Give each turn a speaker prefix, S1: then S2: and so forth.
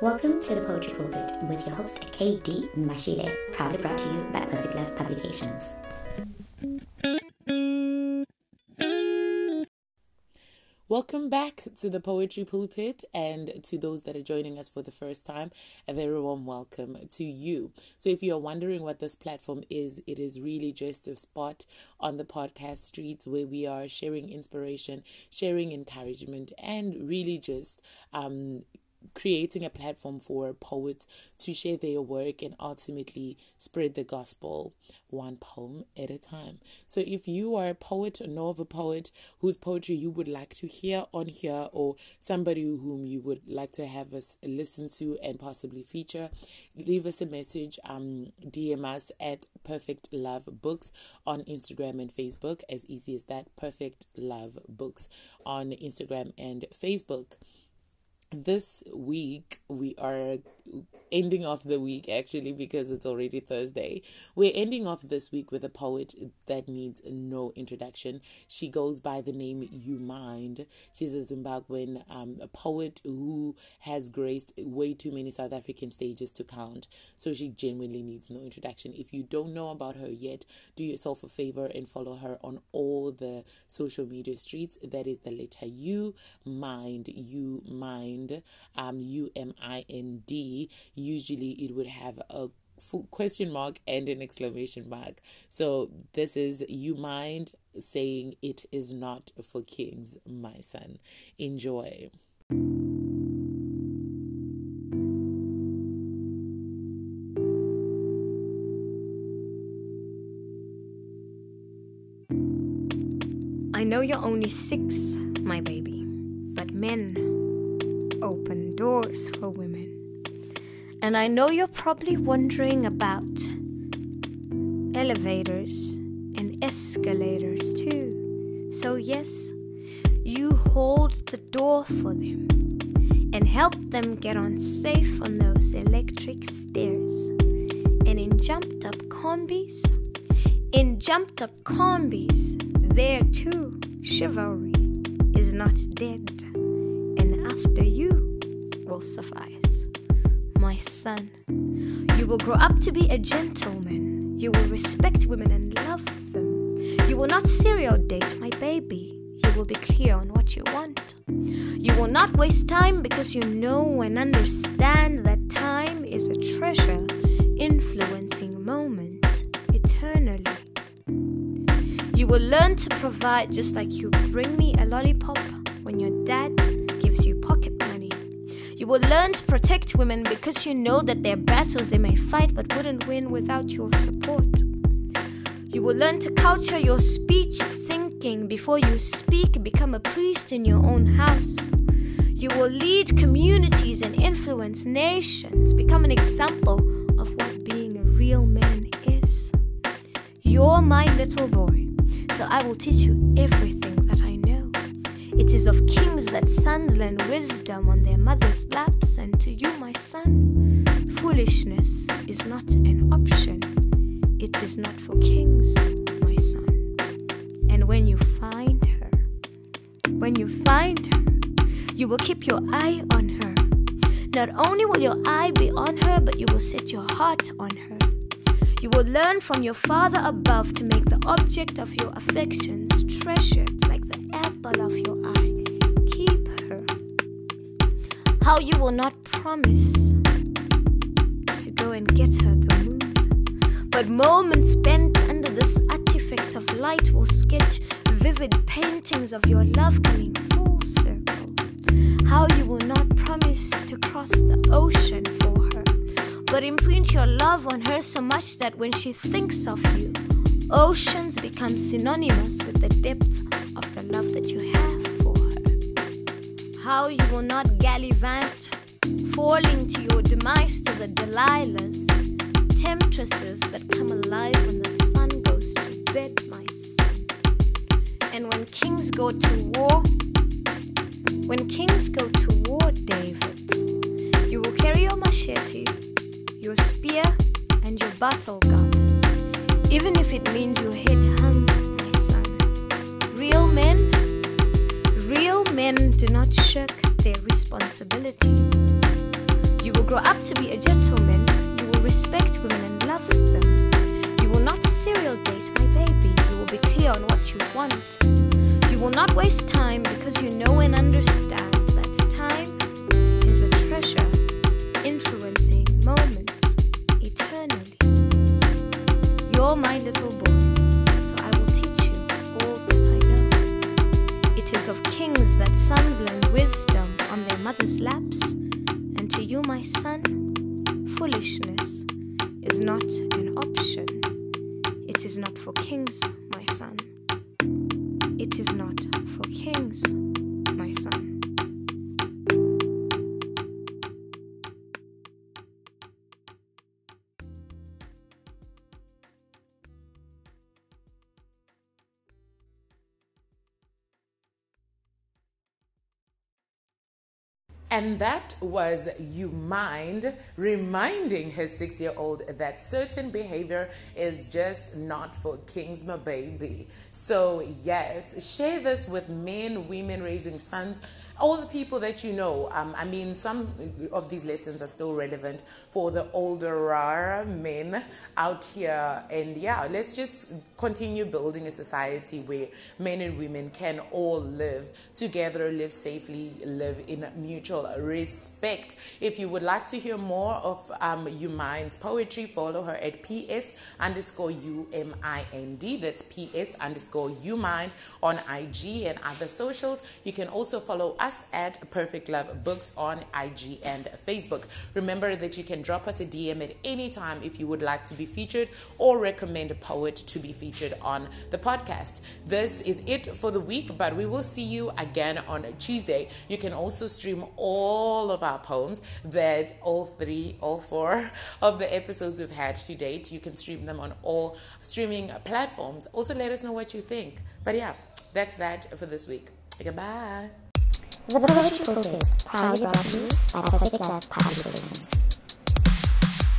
S1: Welcome to the Poetry Pulpit with your host, KD Mashile, proudly brought to you by Perfect Love Publications.
S2: Welcome back to the Poetry Pulpit and to those that are joining us for the first time, a very warm welcome to you. So, if you are wondering what this platform is, it is really just a spot on the podcast streets where we are sharing inspiration, sharing encouragement, and really just um, creating a platform for poets to share their work and ultimately spread the gospel one poem at a time. So if you are a poet or know of a poet whose poetry you would like to hear on here or somebody whom you would like to have us listen to and possibly feature, leave us a message, um, DM us at Perfect Love Books on Instagram and Facebook. As easy as that, Perfect Love Books on Instagram and Facebook this week we are ending off the week actually because it's already Thursday. We're ending off this week with a poet that needs no introduction. She goes by the name UMind. She's a Zimbabwean um, a poet who has graced way too many South African stages to count. So she genuinely needs no introduction. If you don't know about her yet, do yourself a favor and follow her on all the social media streets. That is the letter U Mind. UMind. Um, U M I N D usually it would have a question mark and an exclamation mark. So this is UMind saying it is not for kings, my son. Enjoy.
S3: I know you're only six, my baby, but men open doors for women. And I know you're probably wondering about elevators and escalators too. So, yes, you hold the door for them and help them get on safe on those electric stairs. And in jumped up combis, in jumped up combis, there too, chivalry is not dead. And after you will suffice my son. You will grow up to be a gentleman. You will respect women and love them. You will not serial date my baby. You will be clear on what you want. You will not waste time because you know and understand that time is a treasure influencing moments eternally. You will learn to provide just like you bring me a lollipop when your dad will learn to protect women because you know that there are battles they may fight but wouldn't win without your support. You will learn to culture your speech thinking before you speak, become a priest in your own house. You will lead communities and influence nations, become an example of what being a real man is. You're my little boy, so I will teach you everything of kings that sons learn wisdom on their mother's laps, and to you, my son, foolishness is not an option. It is not for kings, my son. And when you find her, when you find her, you will keep your eye on her. Not only will your eye be on her, but you will set your heart on her. You will learn from your Father above to make the object of your affections treasured like the apple of your eye. How you will not promise to go and get her the moon, but moments spent under this artifact of light will sketch vivid paintings of your love coming full circle. How you will not promise to cross the ocean for her, but imprint your love on her so much that when she thinks of you, oceans become synonymous with the depth of the love that you have. How you will not gallivant, falling to your demise to the Delilahs, temptresses that come alive when the sun goes to bed, my son. And when kings go to war, when kings go to war, David, you will carry your machete, your spear, and your battle gun, even if it means your head hung my son. Real men, real men do not shirk their responsibilities. You will grow up to be a gentleman, you will respect women and love them. You will not serial date my baby, you will be clear on what you want. You will not waste time because you know and understand mother's laps, and to you, my son, foolishness is not an option. It is not for kings, my son. It is not for kings, my son.
S2: And that was UMind reminding his six year old that certain behavior is just not for kings, my baby. So, yes, share this with men, women raising sons, all the people that you know. Um, I mean, some of these lessons are still relevant for the older men out here. And yeah, let's just continue building a society where men and women can all live together, live safely, live in mutual respect. If you would like to hear more of um, UMind's poetry, follow her at PS underscore U M I N D. That's PS underscore UMind on IG and other socials. You can also follow us at Perfect Love Books on IG and Facebook. Remember that you can drop us a DM at any time if you would like to be featured or recommend a poet to be featured on the podcast. This is it for the week, but we will see you again on Tuesday. You can also stream all of our poems that all three, all four of the episodes we've had to date. You can stream them on all streaming platforms. Also, let us know what you think. But yeah, that's that for this week. Goodbye.
S1: The Poetry proudly brought to you by Love Publications.